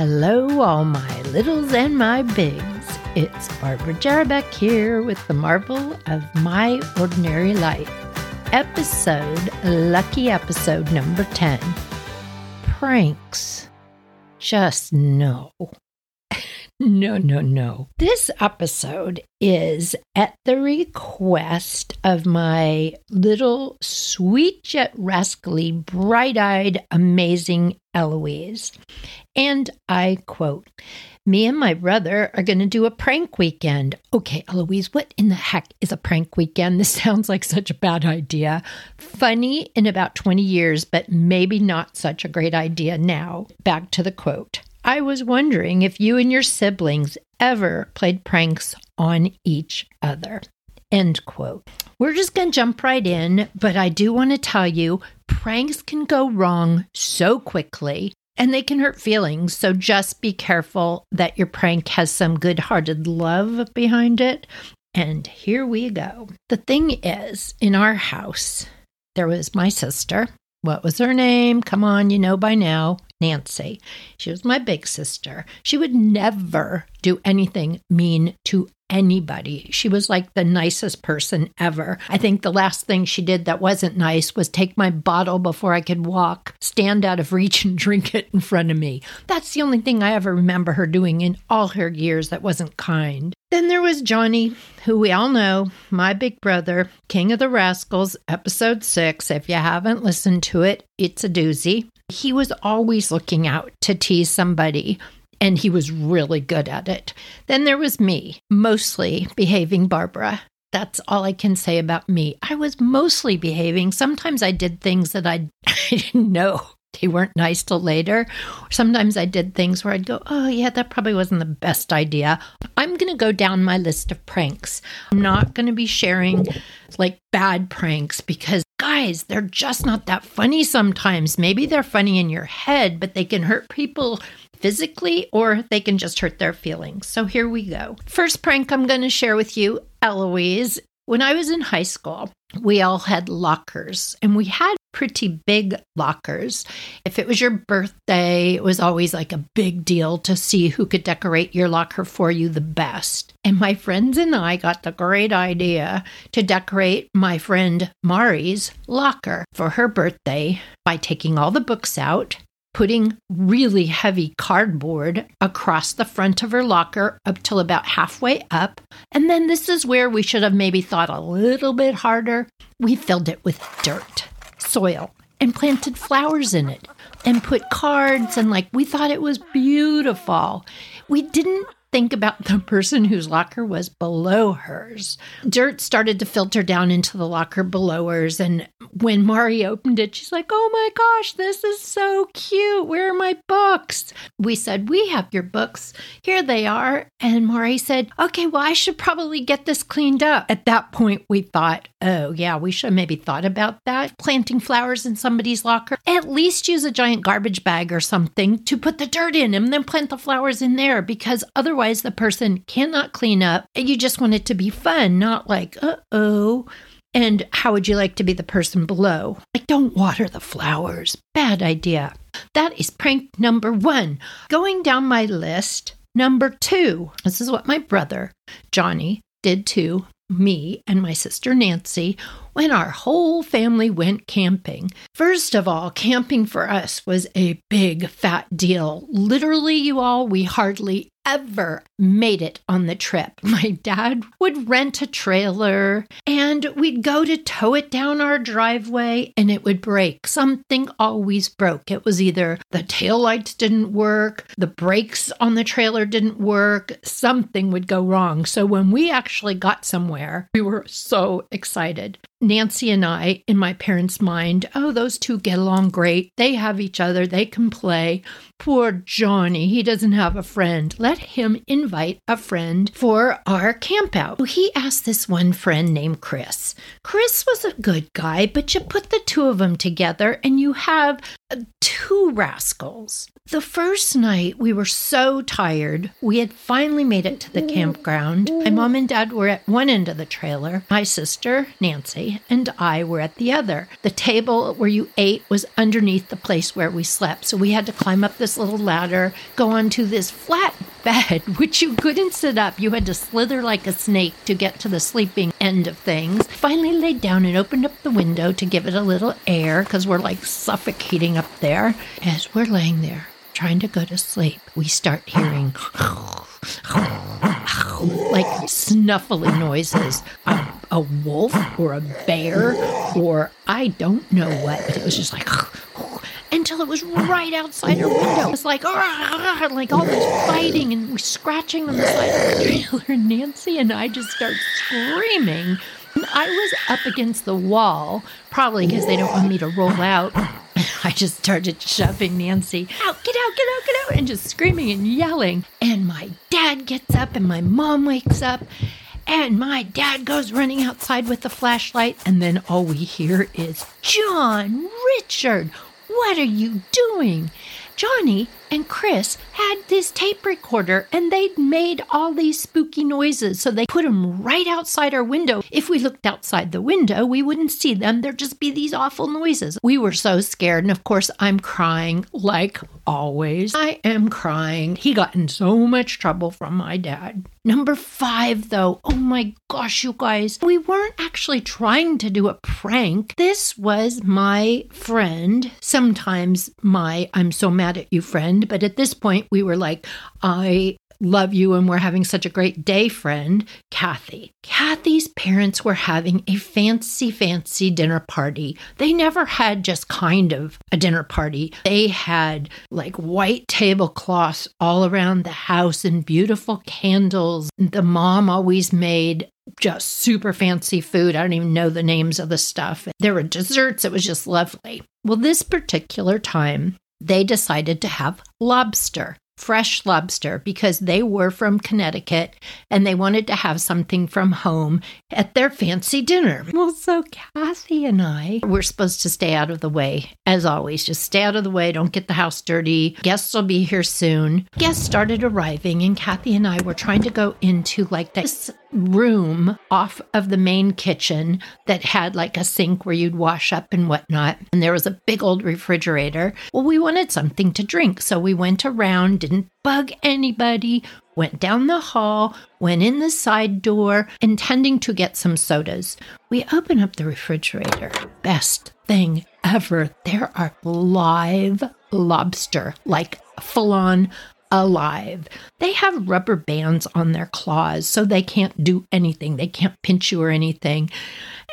Hello, all my littles and my bigs. It's Barbara Jarabek here with the marvel of my ordinary life. Episode, lucky episode number 10 Pranks. Just no. No, no, no. This episode is at the request of my little sweet yet rascally, bright eyed, amazing Eloise. And I quote, me and my brother are going to do a prank weekend. Okay, Eloise, what in the heck is a prank weekend? This sounds like such a bad idea. Funny in about 20 years, but maybe not such a great idea now. Back to the quote. I was wondering if you and your siblings ever played pranks on each other. End quote. We're just going to jump right in, but I do want to tell you pranks can go wrong so quickly and they can hurt feelings. So just be careful that your prank has some good hearted love behind it. And here we go. The thing is, in our house, there was my sister. What was her name? Come on, you know by now. Nancy. She was my big sister. She would never do anything mean to anybody. She was like the nicest person ever. I think the last thing she did that wasn't nice was take my bottle before I could walk, stand out of reach, and drink it in front of me. That's the only thing I ever remember her doing in all her years that wasn't kind. Then there was Johnny, who we all know, my big brother, King of the Rascals, episode six. If you haven't listened to it, it's a doozy. He was always looking out to tease somebody and he was really good at it. Then there was me, mostly behaving Barbara. That's all I can say about me. I was mostly behaving. Sometimes I did things that I, I didn't know they weren't nice till later. Sometimes I did things where I'd go, oh, yeah, that probably wasn't the best idea. I'm going to go down my list of pranks. I'm not going to be sharing like bad pranks because, guys, they're just not that funny sometimes. Maybe they're funny in your head, but they can hurt people physically or they can just hurt their feelings. So here we go. First prank I'm going to share with you, Eloise. When I was in high school, we all had lockers and we had pretty big lockers. If it was your birthday, it was always like a big deal to see who could decorate your locker for you the best. And my friends and I got the great idea to decorate my friend Mari's locker for her birthday by taking all the books out putting really heavy cardboard across the front of her locker up till about halfway up. And then this is where we should have maybe thought a little bit harder. We filled it with dirt, soil, and planted flowers in it and put cards and like we thought it was beautiful. We didn't think about the person whose locker was below hers. Dirt started to filter down into the locker below hers. And when Mari opened it, she's like, Oh my gosh, this is so cute. Where are my books? We said, We have your books. Here they are. And Mari said, Okay, well, I should probably get this cleaned up. At that point, we thought, Oh, yeah, we should maybe thought about that. Planting flowers in somebody's locker. At least use a giant garbage bag or something to put the dirt in and then plant the flowers in there because otherwise, Otherwise, the person cannot clean up. And you just want it to be fun, not like, uh oh. And how would you like to be the person below? Like, don't water the flowers. Bad idea. That is prank number one. Going down my list, number two. This is what my brother, Johnny, did to me and my sister Nancy when our whole family went camping. First of all, camping for us was a big fat deal. Literally, you all, we hardly ever made it on the trip. My dad would rent a trailer and we'd go to tow it down our driveway and it would break. Something always broke. It was either the tail lights didn't work, the brakes on the trailer didn't work, something would go wrong. So when we actually got somewhere, we were so excited. Nancy and I, in my parents' mind, oh, those two get along great. They have each other, they can play. Poor Johnny, he doesn't have a friend. Let him invite a friend for our campout. He asked this one friend named Chris. Chris was a good guy, but you put the two of them together and you have uh, two rascals. The first night, we were so tired. We had finally made it to the campground. My mom and dad were at one end of the trailer, my sister, Nancy, and I were at the other. The table where you ate was underneath the place where we slept. So we had to climb up this little ladder, go onto this flat bed, which you couldn't sit up. You had to slither like a snake to get to the sleeping end of things. Finally laid down and opened up the window to give it a little air because we're like suffocating up there. As we're laying there trying to go to sleep, we start hearing like snuffly noises. A, a wolf or a bear or I don't know what, but it was just like until it was right outside her window. It was like, like all this fighting and scratching on the side of the trailer. Nancy and I just start screaming. And I was up against the wall, probably because they don't want me to roll out. I just started shoving Nancy out, get out, get out, get out, and just screaming and yelling. And my dad gets up and my mom wakes up. And my dad goes running outside with the flashlight, and then all we hear is, John, Richard, what are you doing? Johnny and Chris had this tape recorder and they'd made all these spooky noises. So they put them right outside our window. If we looked outside the window, we wouldn't see them. There'd just be these awful noises. We were so scared. And of course, I'm crying like always. I am crying. He got in so much trouble from my dad. Number five, though, oh my gosh, you guys, we weren't actually trying to do a prank. This was my friend, sometimes my I'm so mad at you friend friend. But at this point, we were like, I love you and we're having such a great day friend, Kathy. Kathy's parents were having a fancy, fancy dinner party. They never had just kind of a dinner party. They had like white tablecloths all around the house and beautiful candles. The mom always made just super fancy food. I don't even know the names of the stuff. There were desserts. It was just lovely. Well, this particular time, they decided to have lobster, fresh lobster, because they were from Connecticut and they wanted to have something from home at their fancy dinner. Well, so Kathy and I were supposed to stay out of the way, as always. Just stay out of the way, don't get the house dirty. Guests will be here soon. Guests started arriving, and Kathy and I were trying to go into like this room off of the main kitchen that had like a sink where you'd wash up and whatnot. And there was a big old refrigerator. Well, we wanted something to drink. So we went around, didn't bug anybody, went down the hall, went in the side door, intending to get some sodas. We open up the refrigerator. Best thing ever. There are live lobster, like full on alive. They have rubber bands on their claws so they can't do anything. They can't pinch you or anything.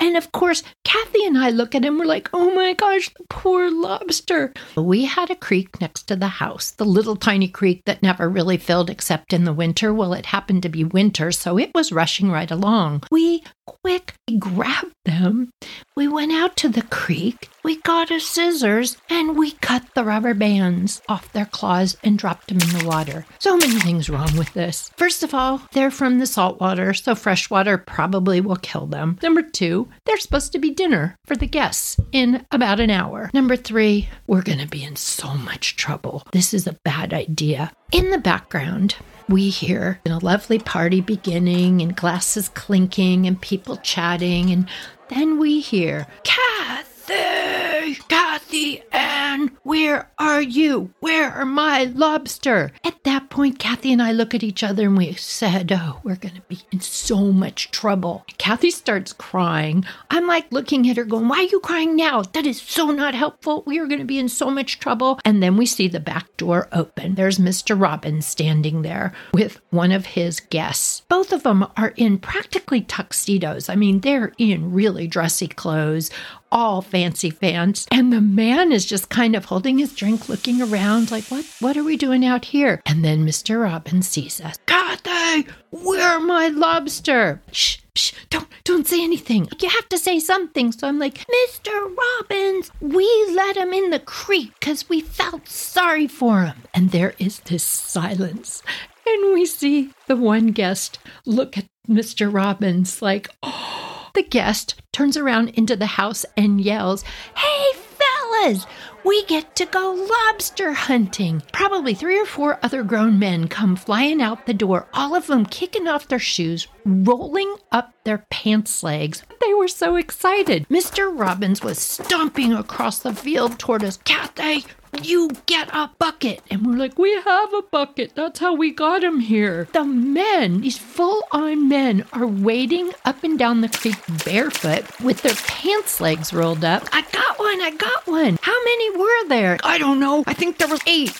And of course, Kathy and I look at him, we're like, oh my gosh, the poor lobster. We had a creek next to the house, the little tiny creek that never really filled except in the winter. Well, it happened to be winter, so it was rushing right along. We quick grabbed them. We went out to the creek, we got a scissors, and we cut the rubber bands off their claws and dropped them in the water. So many things wrong with this. First of all, they're from the salt water, so fresh water probably will kill them. Number two, they're supposed to be dinner for the guests in about an hour. Number three, we're going to be in so much trouble. This is a bad idea. In the background, we hear a lovely party beginning and glasses clinking and people chatting. And then we hear, Kathy, Kathy Ann, where are you? Where are my lobster? At that point, Kathy and I look at each other and we said, Oh, we're going to be in so much trouble. Kathy starts crying. I'm like looking at her, going, Why are you crying now? That is so not helpful. We are going to be in so much trouble. And then we see the back door open. There's Mr. Robbins standing there with one of his guests. Both of them are in practically tuxedos. I mean, they're in really dressy clothes, all fancy fans. And the man is just kind of holding his drink, looking around like, what, what are we doing out here? And then Mr. Robbins sees us. Kathy, where my lobster? Shh, shh, don't, don't say anything. You have to say something. So I'm like, Mr. Robbins, we let him in the creek because we felt sorry for him. And there is this silence. And we see the one guest look at Mr. Robbins like, oh, the guest turns around into the house and yells, Hey, fellas, we get to go lobster hunting. Probably three or four other grown men come flying out the door, all of them kicking off their shoes, rolling up their pants legs. They were so excited. Mr. Robbins was stomping across the field toward us. Kathy, you get a bucket. And we're like, we have a bucket. That's how we got him here. The men, these full on men, are wading up and down the creek barefoot with their pants legs rolled up. I got one. I got one. How many were there? I don't know. I think there was eight.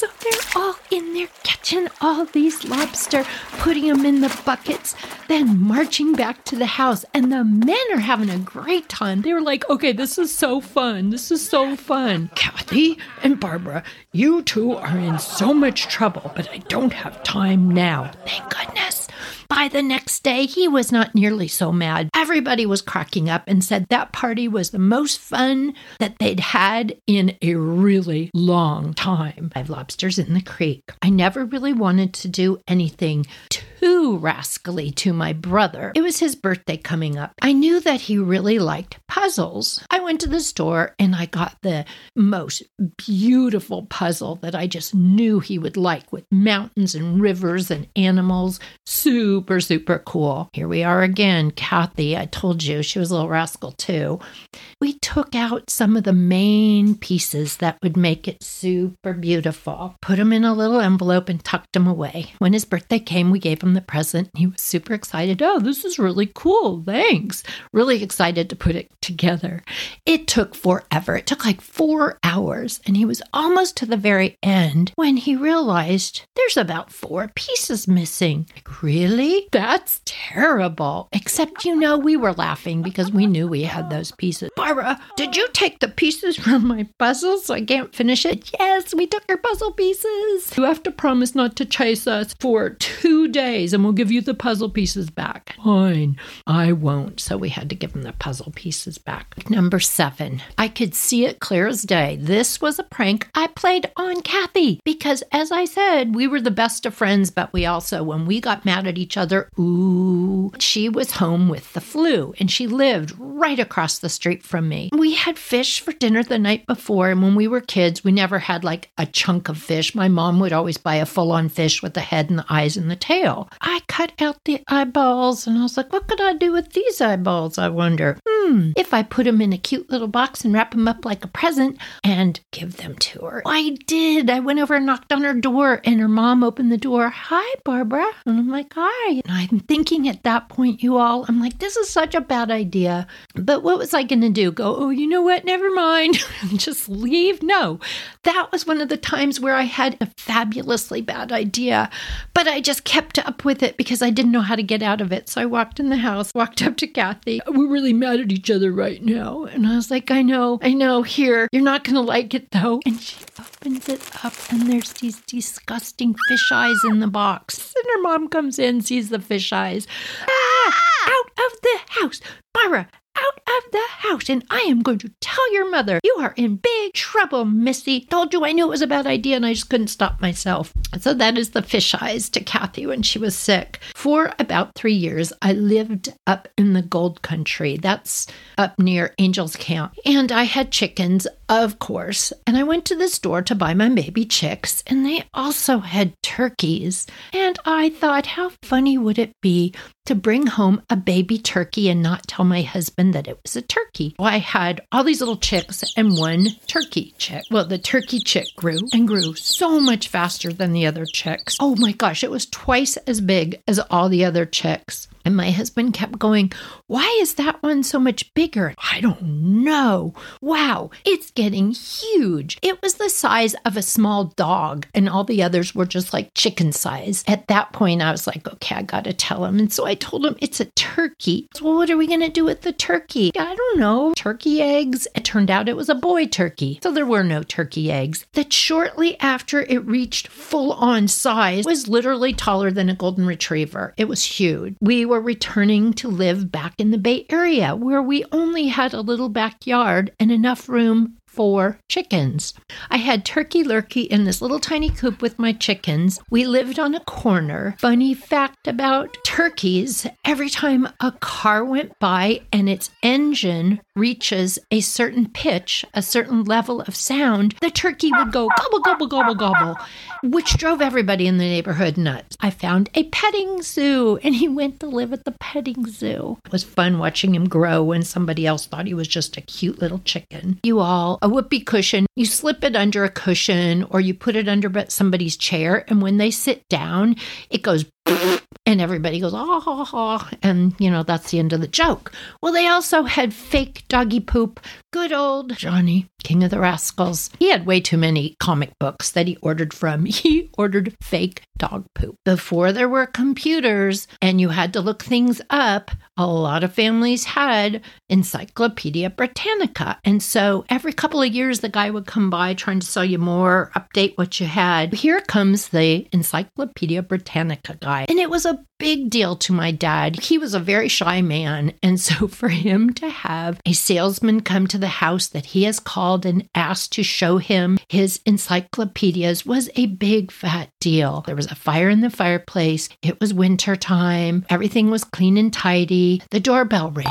So they're all in there catching all these lobster, putting them in the buckets, then marching back to the house. And the men are having a great time. They were like, okay, this is so fun. This is so fun. Kathy and Barbara, you two are in so much trouble, but I don't have time now. Thank goodness. By the next day, he was not nearly so mad. Everybody was cracking up and said that party was the most fun that they'd had in a really long time. Five lobsters in the creek. I never really wanted to do anything too rascally to my brother. It was his birthday coming up. I knew that he really liked puzzles. I went to the store and I got the most beautiful puzzle that I just knew he would like with mountains and rivers and animals. Super super, cool. Here we are again. Kathy, I told you she was a little rascal too. We took out some of the main pieces that would make it super beautiful, put them in a little envelope, and tucked them away. When his birthday came, we gave him the present. He was super excited. Oh, this is really cool. Thanks. Really excited to put it together. It took forever. It took like four hours, and he was almost to the very end when he realized there's about four pieces missing. Like, really? That's terrible. Except, you know, we were laughing because we knew we had those pieces. Barbara, did you take the pieces from my puzzle so I can't finish it? Yes, we took your puzzle pieces. You have to promise not to chase us for two days and we'll give you the puzzle pieces back. Fine. I won't. So we had to give him the puzzle pieces back. Number seven. I could see it clear as day. This was a prank I played on Kathy because, as I said, we were the best of friends, but we also, when we got mad at each other, ooh, she was home with the flu and she lived right across the street from me. We had fish for dinner the night before, and when we were kids, we never had like a chunk of fish. My mom would always buy a full on fish with the head and the eyes and the tail. I cut out the eyeballs and I was like, what could I do with these eyeballs? I wonder. Hmm, if I put them in a cute little box and wrap them up like a present and give them to her. I did. I went over and knocked on her door, and her mom opened the door. Hi, Barbara. And I'm like, hi. And I'm thinking at that point, you all, I'm like, this is such a bad idea. But what was I going to do? Go, oh, you know what? Never mind. Just leave? No. That was one of the times where I had a fabulously bad idea, but I just kept up with it because I didn't know how to get out of it. So I walked in the house, walked up to Kathy. We're really mad at each other right now. And I was like, I know, I know. Here, you're not going to like it though. And she opens it up, and there's these disgusting fish eyes in the box. And her mom comes in, sees the fish eyes. Ah! Out of the house! Barbara, out of the house, and I am going to tell your mother you are in big trouble, Missy. Told you I knew it was a bad idea and I just couldn't stop myself. So that is the fish eyes to Kathy when she was sick. For about three years, I lived up in the gold country. That's up near Angels Camp. And I had chickens, of course. And I went to the store to buy my baby chicks, and they also had turkeys. And I thought, how funny would it be to bring home a baby turkey and not tell my husband that it was a turkey. Well, I had all these little chicks and one turkey chick. Well, the turkey chick grew and grew so much faster than the other chicks. Oh my gosh, it was twice as big as all the other chicks. And my husband kept going, Why is that one so much bigger? I don't know. Wow, it's getting huge. It was the size of a small dog, and all the others were just like chicken size. At that point, I was like, Okay, I got to tell him. And so I told him it's a turkey. So, well, what are we to do with the turkey? I don't know. Turkey eggs. It turned out it was a boy turkey. So there were no turkey eggs. That shortly after it reached full on size was literally taller than a golden retriever. It was huge. We were returning to live back in the Bay Area where we only had a little backyard and enough room four chickens. I had Turkey Lurkey in this little tiny coop with my chickens. We lived on a corner. Funny fact about turkeys every time a car went by and its engine reaches a certain pitch, a certain level of sound, the turkey would go gobble, gobble, gobble, gobble, which drove everybody in the neighborhood nuts. I found a petting zoo and he went to live at the petting zoo. It was fun watching him grow when somebody else thought he was just a cute little chicken. You all, whoopee cushion, you slip it under a cushion or you put it under somebody's chair, and when they sit down, it goes and everybody goes, oh, oh, oh, and you know, that's the end of the joke. Well, they also had fake doggy poop. Good old Johnny, King of the Rascals. He had way too many comic books that he ordered from. He ordered fake dog poop. Before there were computers and you had to look things up, a lot of families had Encyclopedia Britannica. And so every couple of years, the guy would come by trying to sell you more, update what you had. Here comes the Encyclopedia Britannica guy. And it was a big deal to my dad. He was a very shy man. And so for him to have a salesman come to the house that he has called and asked to show him his encyclopedias was a big fat deal. There was a fire in the fireplace. It was winter time. Everything was clean and tidy. The doorbell rings.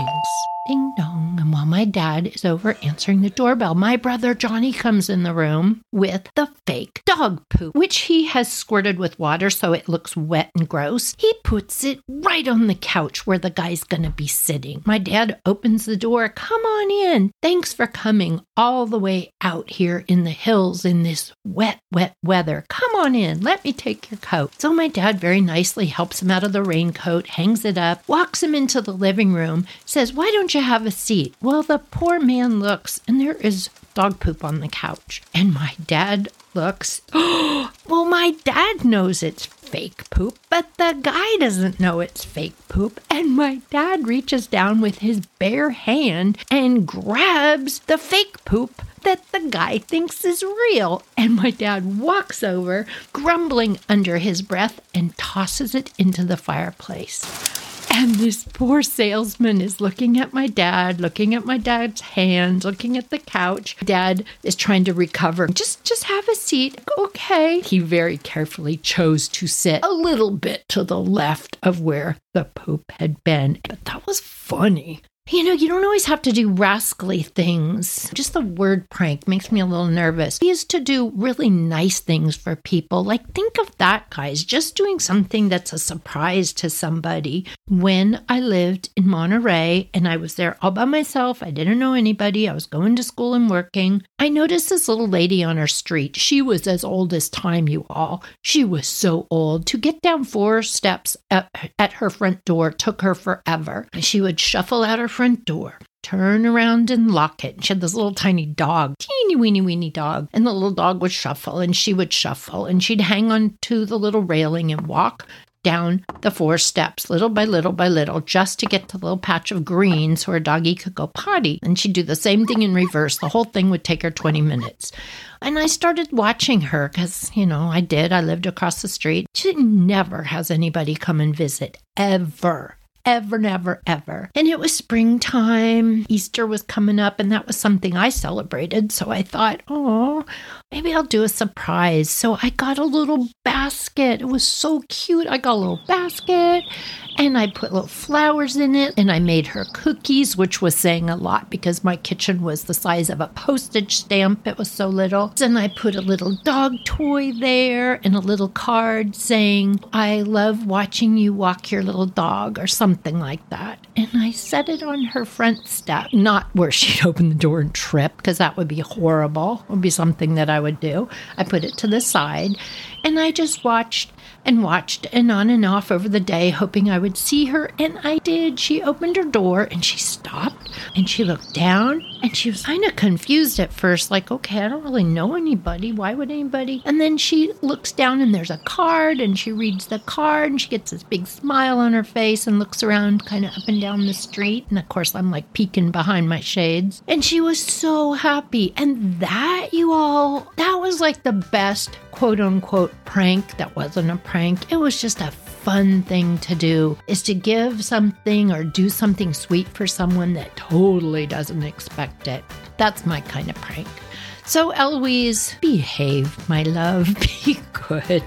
Ding dong. And while my dad is over answering the doorbell, my brother Johnny comes in the room with the fake dog poop, which he has squirted with water so it looks wet and gross. He puts it right on the couch where the guy's gonna be sitting. My dad opens the door. Come on in. Thanks for coming all the way out here in the hills in this wet, wet weather. Come on in. Let me take your coat. So my dad very nicely helps him out of the raincoat, hangs it up, walks him into the living room, says, Why don't you have a seat? Well, the poor man looks, and there is dog poop on the couch. And my dad looks, well, my dad knows it's fake poop, but the guy doesn't know it's fake poop. And my dad reaches down with his bare hand and grabs the fake poop that the guy thinks is real. And my dad walks over, grumbling under his breath, and tosses it into the fireplace. And this poor salesman is looking at my dad, looking at my dad's hands, looking at the couch. Dad is trying to recover. Just just have a seat. Okay. He very carefully chose to sit a little bit to the left of where the poop had been. But that was funny. You know, you don't always have to do rascally things. Just the word prank makes me a little nervous. He used to do really nice things for people. Like, think of that, guys, just doing something that's a surprise to somebody. When I lived in Monterey and I was there all by myself, I didn't know anybody, I was going to school and working. I noticed this little lady on our street. She was as old as time, you all. She was so old. To get down four steps at, at her front door took her forever. She would shuffle out her front door, turn around and lock it. And She had this little tiny dog, teeny weeny weeny dog. And the little dog would shuffle and she would shuffle and she'd hang on to the little railing and walk down the four steps, little by little by little, just to get to the little patch of green so her doggy could go potty. And she'd do the same thing in reverse. The whole thing would take her 20 minutes. And I started watching her because, you know, I did. I lived across the street. She never has anybody come and visit, ever ever, never, ever. And it was springtime. Easter was coming up, and that was something I celebrated. So I thought, oh, maybe I'll do a surprise. So I got a little basket. It was so cute. I got a little basket and I put little flowers in it and I made her cookies, which was saying a lot because my kitchen was the size of a postage stamp. It was so little. And I put a little dog toy there and a little card saying, I love watching you walk your little dog or something like that. And I set it on her front step, not where she'd open the door and trip because that would be horrible. It would be something that I would do. I put it to the side and I just watched and watched and on and off over the day, hoping I would see her. And I did. She opened her door and she stopped and she looked down and she was kind of confused at first, like, okay, I don't really know anybody. Why would anybody? And then she looks down and there's a card and she reads the card and she gets this big smile on her face and looks around kind of up and down the street. And of course, I'm like peeking behind my shades. And she was so happy. And that, you all, that was like the best quote unquote prank that wasn't a prank. It was just a fun thing to do is to give something or do something sweet for someone that totally doesn't expect it. That's my kind of prank. So, Eloise, behave, my love. Be good.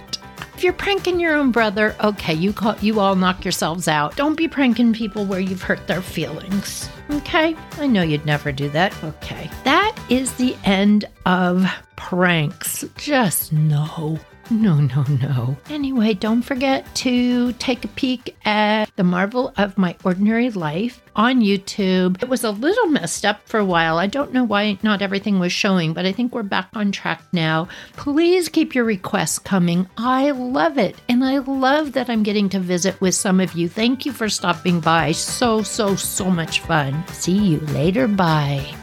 If you're pranking your own brother, okay, you call, you all knock yourselves out. Don't be pranking people where you've hurt their feelings. Okay? I know you'd never do that. Okay. That is the end of pranks. Just no. No, no, no. Anyway, don't forget to take a peek at The Marvel of My Ordinary Life on YouTube. It was a little messed up for a while. I don't know why not everything was showing, but I think we're back on track now. Please keep your requests coming. I love it. And I love that I'm getting to visit with some of you. Thank you for stopping by. So, so, so much fun. See you later. Bye.